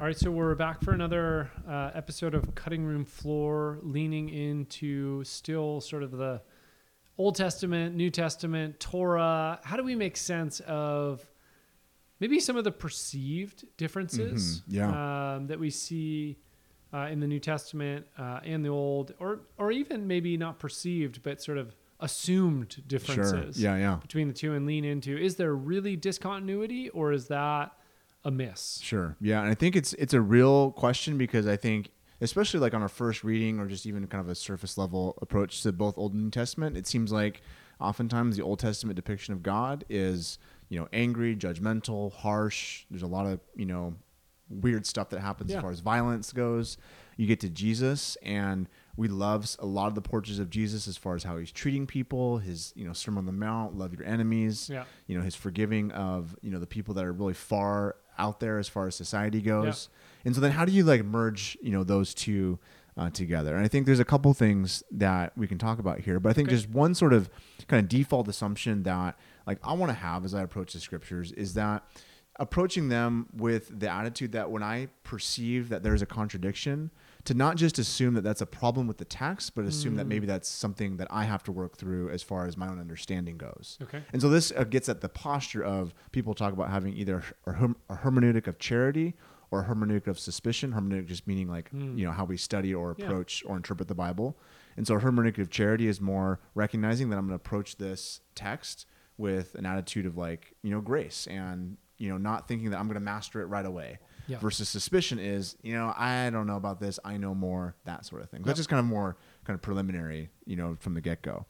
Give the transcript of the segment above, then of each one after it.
All right, so we're back for another uh, episode of Cutting Room Floor, leaning into still sort of the Old Testament, New Testament, Torah. How do we make sense of maybe some of the perceived differences Mhm, yeah. um, that we see uh, in the New Testament uh, and the Old, or or even maybe not perceived, but sort of assumed Sure. differences Yeah, yeah. between the two, and lean into is there really discontinuity, or is that a miss? Sure. Yeah, and I think it's it's a real question because I think especially like on our first reading or just even kind of a surface level approach to both Old and New Testament, it seems like oftentimes the Old Testament depiction of God is, you know, angry, judgmental, harsh. There's a lot of, you know, weird stuff that happens Yeah. as far as violence goes. You get to Jesus and we love a lot of the portraits of Jesus as far as how he's treating people, his, you know, Sermon on the Mount, love your enemies Yeah. you know his forgiving of you know the people that are really far out there as far as society goes. And so then how do you like merge you know those two uh, together? And i think there's a couple things that we can talk about here but i think Okay. just one sort of kind of default assumption that like i want to have as i approach the scriptures is that approaching them with the attitude that when i perceive that there's a contradiction to not just assume that that's a problem with the text but assume that maybe that's something that i have to work through as far as my own understanding goes Okay. and so this uh, gets at the posture of people talk about having either a, a hermeneutic of charity or a hermeneutic of suspicion. Hermeneutic just meaning like you know how we study or Yeah. approach or interpret the Bible. And so a hermeneutic of charity is more recognizing that I'm going to approach this text with an attitude of like you know grace and you know not thinking that I'm going to master it right away. Yeah. Versus suspicion is you know I don't know about this. I know more that sort of thing. Yep. That's just kind of more kind of preliminary you know from the get go.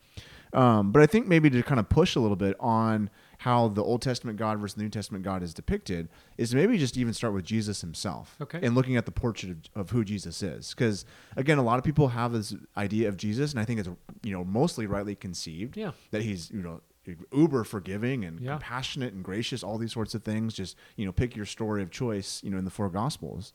Um, but I think maybe to kind of push a little bit on how the Old Testament God versus the New Testament God is depicted is maybe just even start with Jesus himself Okay. and looking at the portrait of, of who Jesus is. Because again, a lot of people have this idea of Jesus, and I think it's you know mostly rightly conceived Yeah. that he's you know uber forgiving and Yeah. compassionate and gracious, all these sorts of things. Just you know pick your story of choice, you know, in the four Gospels.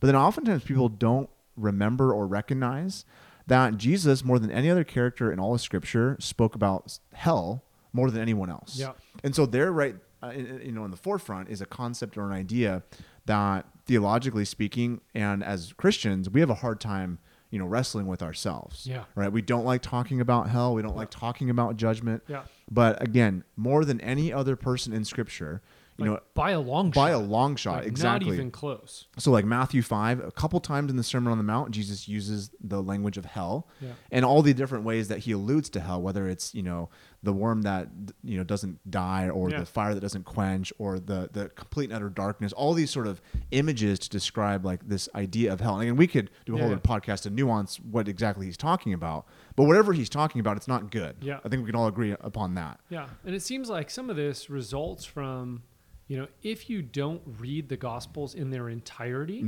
But then oftentimes people don't remember or recognize that Jesus, more than any other character in all of Scripture, spoke about hell more than anyone else. Yeah. And so they're right, uh, you know, in the forefront is a concept or an idea that theologically speaking, and as Christians, we have a hard time, you know, wrestling with ourselves. Yeah. Right. We don't like talking about hell. We don't like talking about judgment. Yeah. But again, more than any other person in Scripture, you Like, know, by a long shot. by shot. a long shot, Like, exactly. Not even close. So like Matthew 5, a couple times in the Sermon on the Mount, Jesus uses the language of hell Yeah. and all the different ways that he alludes to hell, whether it's, you know, the worm that, you know, doesn't die or Yeah. the fire that doesn't quench or the, the complete and utter darkness, all these sort of images to describe like this idea of hell. And again, we could do a whole yeah. other podcast to nuance what exactly he's talking about, but whatever he's talking about, it's not good. Yeah. I think we can all agree upon that. Yeah. And it seems like some of this results from, you know, if you don't read the Gospels in their entirety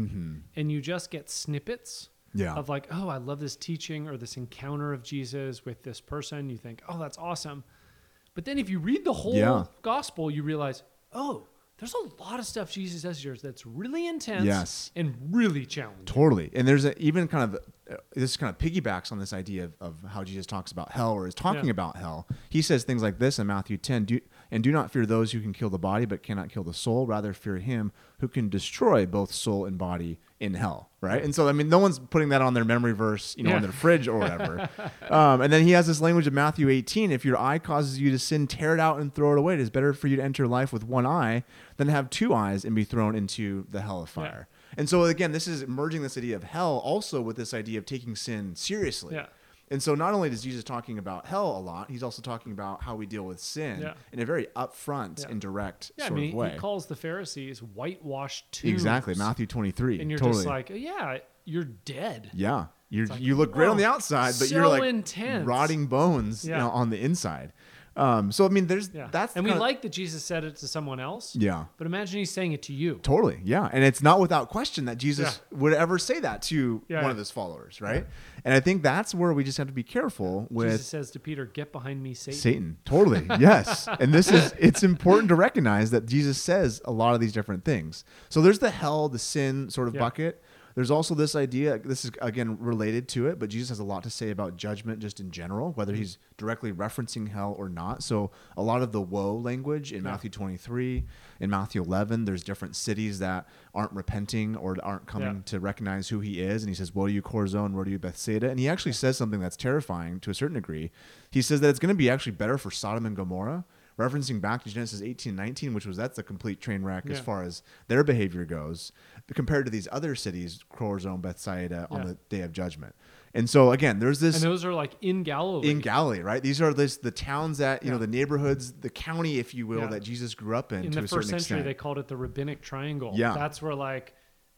and you just get snippets Mm-hmm. Yeah. of like, oh, I love this teaching or this encounter of Jesus with this person, you think, oh, that's awesome. But then if you read the whole Yeah. Gospel, you realize, oh, there's a lot of stuff Jesus says here that's really intense Yes. and really challenging. Totally. And there's a, even kind of this kind of piggybacks on this idea of, of how Jesus talks about hell or is talking Yeah. about hell. He says things like this in Matthew 10 do, and do not fear those who can kill the body but cannot kill the soul. Rather, fear him who can destroy both soul and body in hell. Right. And so, I mean, no one's putting that on their memory verse, you know, Yeah. on their fridge or whatever. um, and then he has this language of Matthew 18 if your eye causes you to sin, tear it out and throw it away. It is better for you to enter life with one eye than to have two eyes and be thrown into the hell of fire. And so again, this is merging this idea of hell also with this idea of taking sin seriously. Yeah. And so not only is Jesus talking about hell a lot, he's also talking about how we deal with sin Yeah. in a very upfront Yeah. and direct Yeah, I sort mean, of way. he calls the Pharisees whitewashed tombs. exactly, Matthew 23. And you're totally. just like, yeah, you're dead. yeah. You're, like, you look great on the oh, outside, but so you're like intense. rotting bones you know, on the inside. Um, so I mean, there's Yeah. that's and we kinda- like that Jesus said it to someone else. yeah. But imagine he's saying it to you. Totally, yeah, and it's not without question that Jesus would ever say that to Yeah, one yeah. of his followers, right? And I think that's where we just have to be careful with Jesus says to Peter, "Get behind me, Satan." Satan. Totally. Yes. and this is it's important to recognize that Jesus says a lot of these different things. So there's the hell, the sin sort of Yeah. bucket. There's also this idea, this is again related to it, but Jesus has a lot to say about judgment just in general, whether mm-hmm. he's directly referencing hell or not. So a lot of the woe language in Yeah. Matthew 23, in Matthew 11, there's different cities that aren't repenting or aren't coming Yeah. to recognize who he is. And he says, Woe to you, Chorazin, woe to you, Bethsaida. And he actually says something that's terrifying to a certain degree. He says that it's going to be actually better for Sodom and Gomorrah, referencing back to Genesis 18 19, which was that's a complete train wreck as far as their behavior goes, compared to these other cities, Chorazin, Bethsaida, on Yeah. the day of judgment. And so, again, there's this And those are like in Galilee. in Galilee, right? These are this, the towns that, you know, the neighborhoods, the county, if you will, Yeah. that Jesus grew up in, in to the a first certain century, extent. they called it the rabbinic triangle. Yeah. That's where like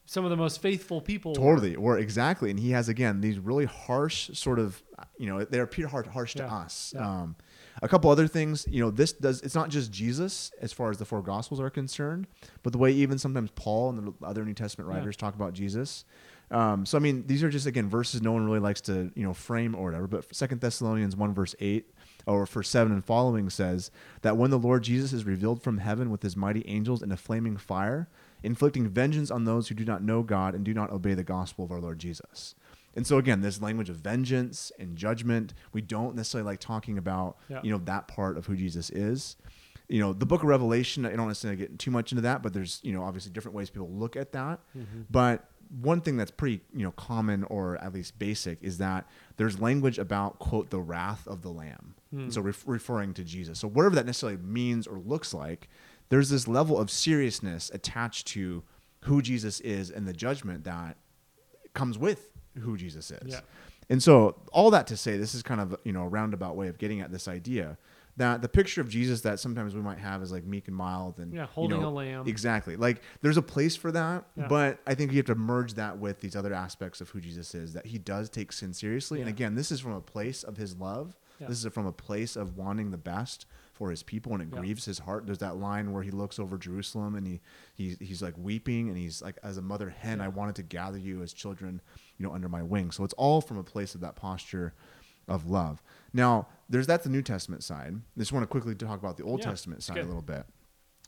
some of the most faithful people. were. Totally, or exactly, and he has again these really harsh sort of, you know, they appear hard, harsh to us. yeah. Um, a couple other things, you know, this does. It's not just Jesus as far as the four Gospels are concerned, but the way even sometimes Paul and the other New Testament Yeah. writers talk about Jesus. Um, so I mean, these are just again verses no one really likes to you know frame or whatever. But Second Thessalonians one verse eight or for seven and following says that when the Lord Jesus is revealed from heaven with his mighty angels in a flaming fire, inflicting vengeance on those who do not know God and do not obey the gospel of our Lord Jesus. And so again, this language of vengeance and judgment, we don't necessarily like talking about, Yeah. you know, that part of who Jesus is. You know, the book of Revelation, I don't necessarily get too much into that, but there's, you know, obviously different ways people look at that. Mm-hmm. But one thing that's pretty, you know, common or at least basic is that there's language about, quote, the wrath of the Lamb. Hmm. So ref- referring to Jesus. So whatever that necessarily means or looks like, there's this level of seriousness attached to who Jesus is and the judgment that comes with who Jesus is. Yeah. And so all that to say, this is kind of you know a roundabout way of getting at this idea that the picture of Jesus that sometimes we might have is like meek and mild and Yeah, you holding know, a lamb. Exactly. Like there's a place for that, Yeah. but I think you have to merge that with these other aspects of who Jesus is. That he does take sin seriously, and again, this is from a place of his love. Yeah. This is from a place of wanting the best for his people, and it Yeah. grieves his heart. There's that line where he looks over Jerusalem and he, he he's like weeping, and he's like, "As a mother hen, I wanted to gather you as children, you know, under my wing." So it's all from a place of that posture of love. Now, there's that's the New Testament side. I just want to quickly talk about the Old Yeah, Testament side good. a little bit.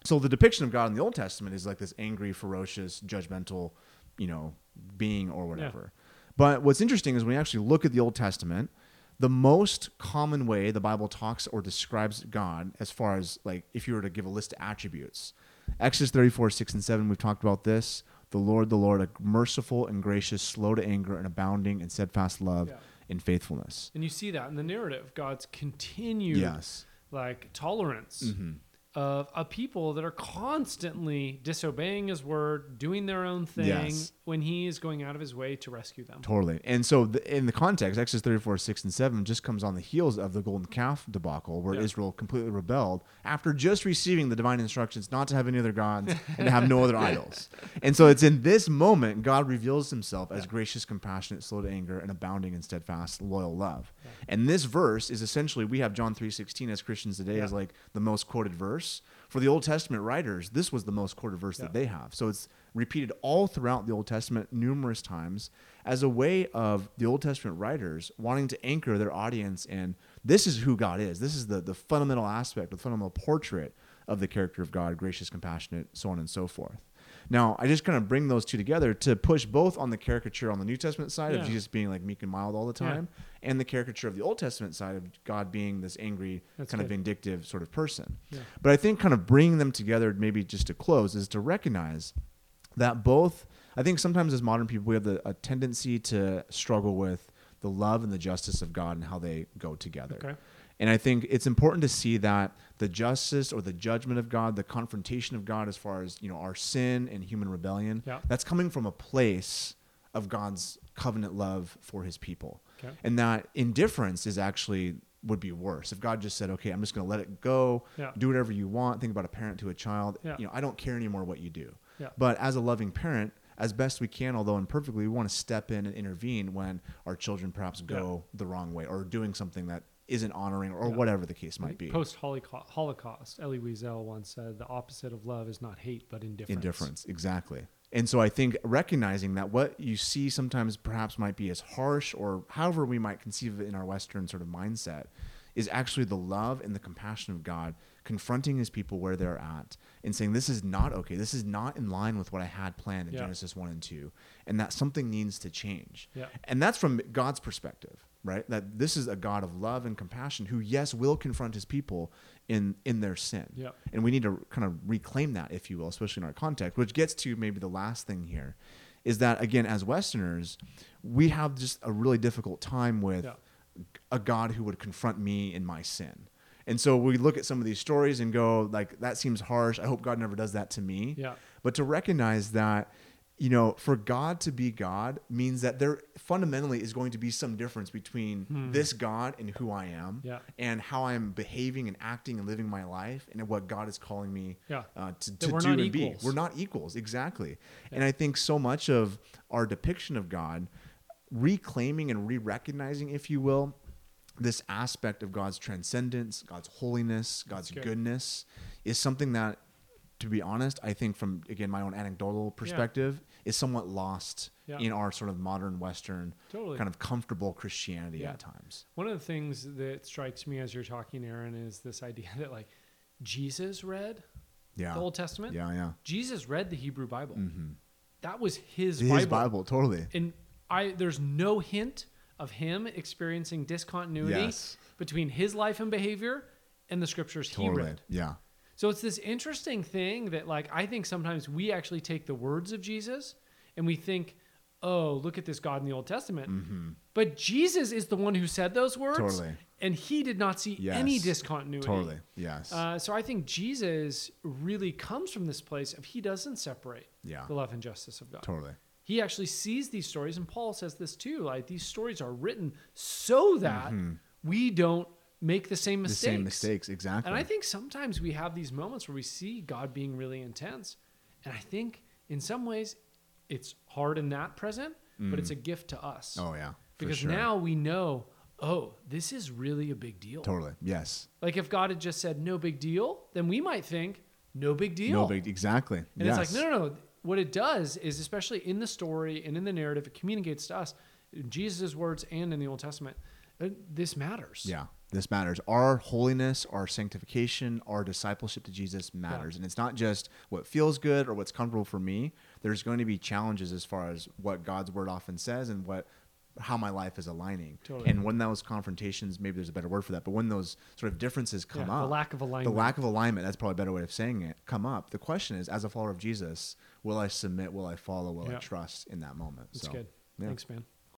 So the depiction of God in the Old Testament is like this angry, ferocious, judgmental, you know, being or whatever. But what's interesting is when you actually look at the Old Testament, the most common way the Bible talks or describes God, as far as like if you were to give a list of attributes, Exodus 34, 6 and 7, we've talked about this. The Lord, the Lord, a merciful and gracious, slow to anger, and abounding in steadfast love Yeah. and faithfulness. And you see that in the narrative, God's continued Yes. like tolerance Mhm. Of a people that are constantly disobeying his word, doing their own thing Yes. when he is going out of his way to rescue them. Totally. And so, the, in the context, Exodus 34, 6, and 7 just comes on the heels of the golden calf debacle, where Yeah. Israel completely rebelled after just receiving the divine instructions not to have any other gods and to have no other idols. And so, it's in this moment God reveals himself as Yeah. gracious, compassionate, slow to anger, and abounding in steadfast, loyal love. Yeah. And this verse is essentially, we have John 3, 16 as Christians today as like the most quoted verse. For the Old Testament writers, this was the most quoted verse Yeah. that they have. So it's repeated all throughout the Old Testament numerous times as a way of the Old Testament writers wanting to anchor their audience in this is who God is. This is the, the fundamental aspect, the fundamental portrait of the character of God, gracious, compassionate, so on and so forth. Now, I just kind of bring those two together to push both on the caricature on the New Testament side Yeah. of Jesus being like meek and mild all the Yeah. time, and the caricature of the Old Testament side of God being this angry, That's kind of vindictive sort of person. Yeah. But I think kind of bringing them together, maybe just to close, is to recognize that both. I think sometimes as modern people, we have the, a tendency to struggle with the love and the justice of God and how they go together. Okay. And I think it's important to see that the justice or the judgment of God, the confrontation of God as far as, you know, our sin and human rebellion, Yeah. that's coming from a place of God's covenant love for his people. Okay. And that indifference is actually would be worse. If God just said, "Okay, I'm just going to let it go. Yeah. Do whatever you want. Think about a parent to a child. Yeah. You know, I don't care anymore what you do." Yeah. But as a loving parent, as best we can, although imperfectly, we want to step in and intervene when our children perhaps go the wrong way or doing something that isn't honoring or Yeah. whatever the case might be. Post Holocaust, Elie Wiesel once said, "The opposite of love is not hate, but indifference." Indifference, exactly. And so I think recognizing that what you see sometimes perhaps might be as harsh or however we might conceive of it in our Western sort of mindset is actually the love and the compassion of God confronting his people where they're at and saying, This is not okay. This is not in line with what I had planned in Yeah. Genesis 1 and 2, and that something needs to change. Yeah. And that's from God's perspective, right? That this is a God of love and compassion who, yes, will confront his people in in their sin. Yeah. And we need to kind of reclaim that, if you will, especially in our context, which gets to maybe the last thing here is that, again, as Westerners, we have just a really difficult time with Yeah. a God who would confront me in my sin. And so we look at some of these stories and go, like, that seems harsh. I hope God never does that to me. Yeah. But to recognize that, you know, for God to be God means that there fundamentally is going to be some difference between this God and who I am Hmm. Yeah. and how I'm behaving and acting and living my life and what God is calling me Yeah. uh, to, to do and equals. be. We're not equals, exactly. And I think so much of our depiction of God, reclaiming and re recognizing, if you will, this aspect of God's transcendence, God's holiness, God's good. goodness is something that, to be honest, I think from, again, my own anecdotal perspective, is somewhat lost Yeah. in our sort of modern Western Totally. kind of comfortable Christianity Yeah. at times. One of the things that strikes me as you're talking, Aaron, is this idea that like Jesus read Yeah. the Old Testament. Yeah, yeah. Jesus read the Hebrew Bible. Mm-hmm. That was his, His Bible. Bible, totally. And I there's no hint of him experiencing discontinuity Yes. between his life and behavior and the scriptures he read. Yeah. So it's this interesting thing that like I think sometimes we actually take the words of Jesus and we think, "Oh, look at this God in the Old Testament." But Jesus is the one who said those words. Mm-hmm. Totally. And he did not see any discontinuity. Totally. Yes. Uh, so I think Jesus really comes from this place of he doesn't separate Yeah. the love and justice of God. totally. He actually sees these stories, and Paul says this too. Like these stories are written so that we don't make the same Mm-hmm. The mistakes. same mistakes. Exactly. And I think sometimes we have these moments where we see God being really intense, and I think in some ways it's hard in that present, but it's a gift to us Oh, yeah. because sure. now we know, oh, this is really a big deal. Totally. Yes. Like if God had just said no big deal, then we might think no big deal. No big. Exactly. And yes. it's like, no, no, no. What it does is, especially in the story and in the narrative, it communicates to us, in Jesus' words and in the Old Testament, uh, this matters. Yeah, this matters. Our holiness, our sanctification, our discipleship to Jesus matters. And it's not just what feels good or what's comfortable for me. There's going to be challenges as far as what God's word often says and what how my life is aligning. Totally. And when those confrontations, maybe there's a better word for that, but when those sort of differences come Yeah, up, the lack of alignment, the lack of alignment, that's probably a better way of saying it, come up. The question is, as a follower of Jesus, will I submit? Will I follow? Will Yeah. I trust in that moment? That's so, good. yeah. Thanks, man.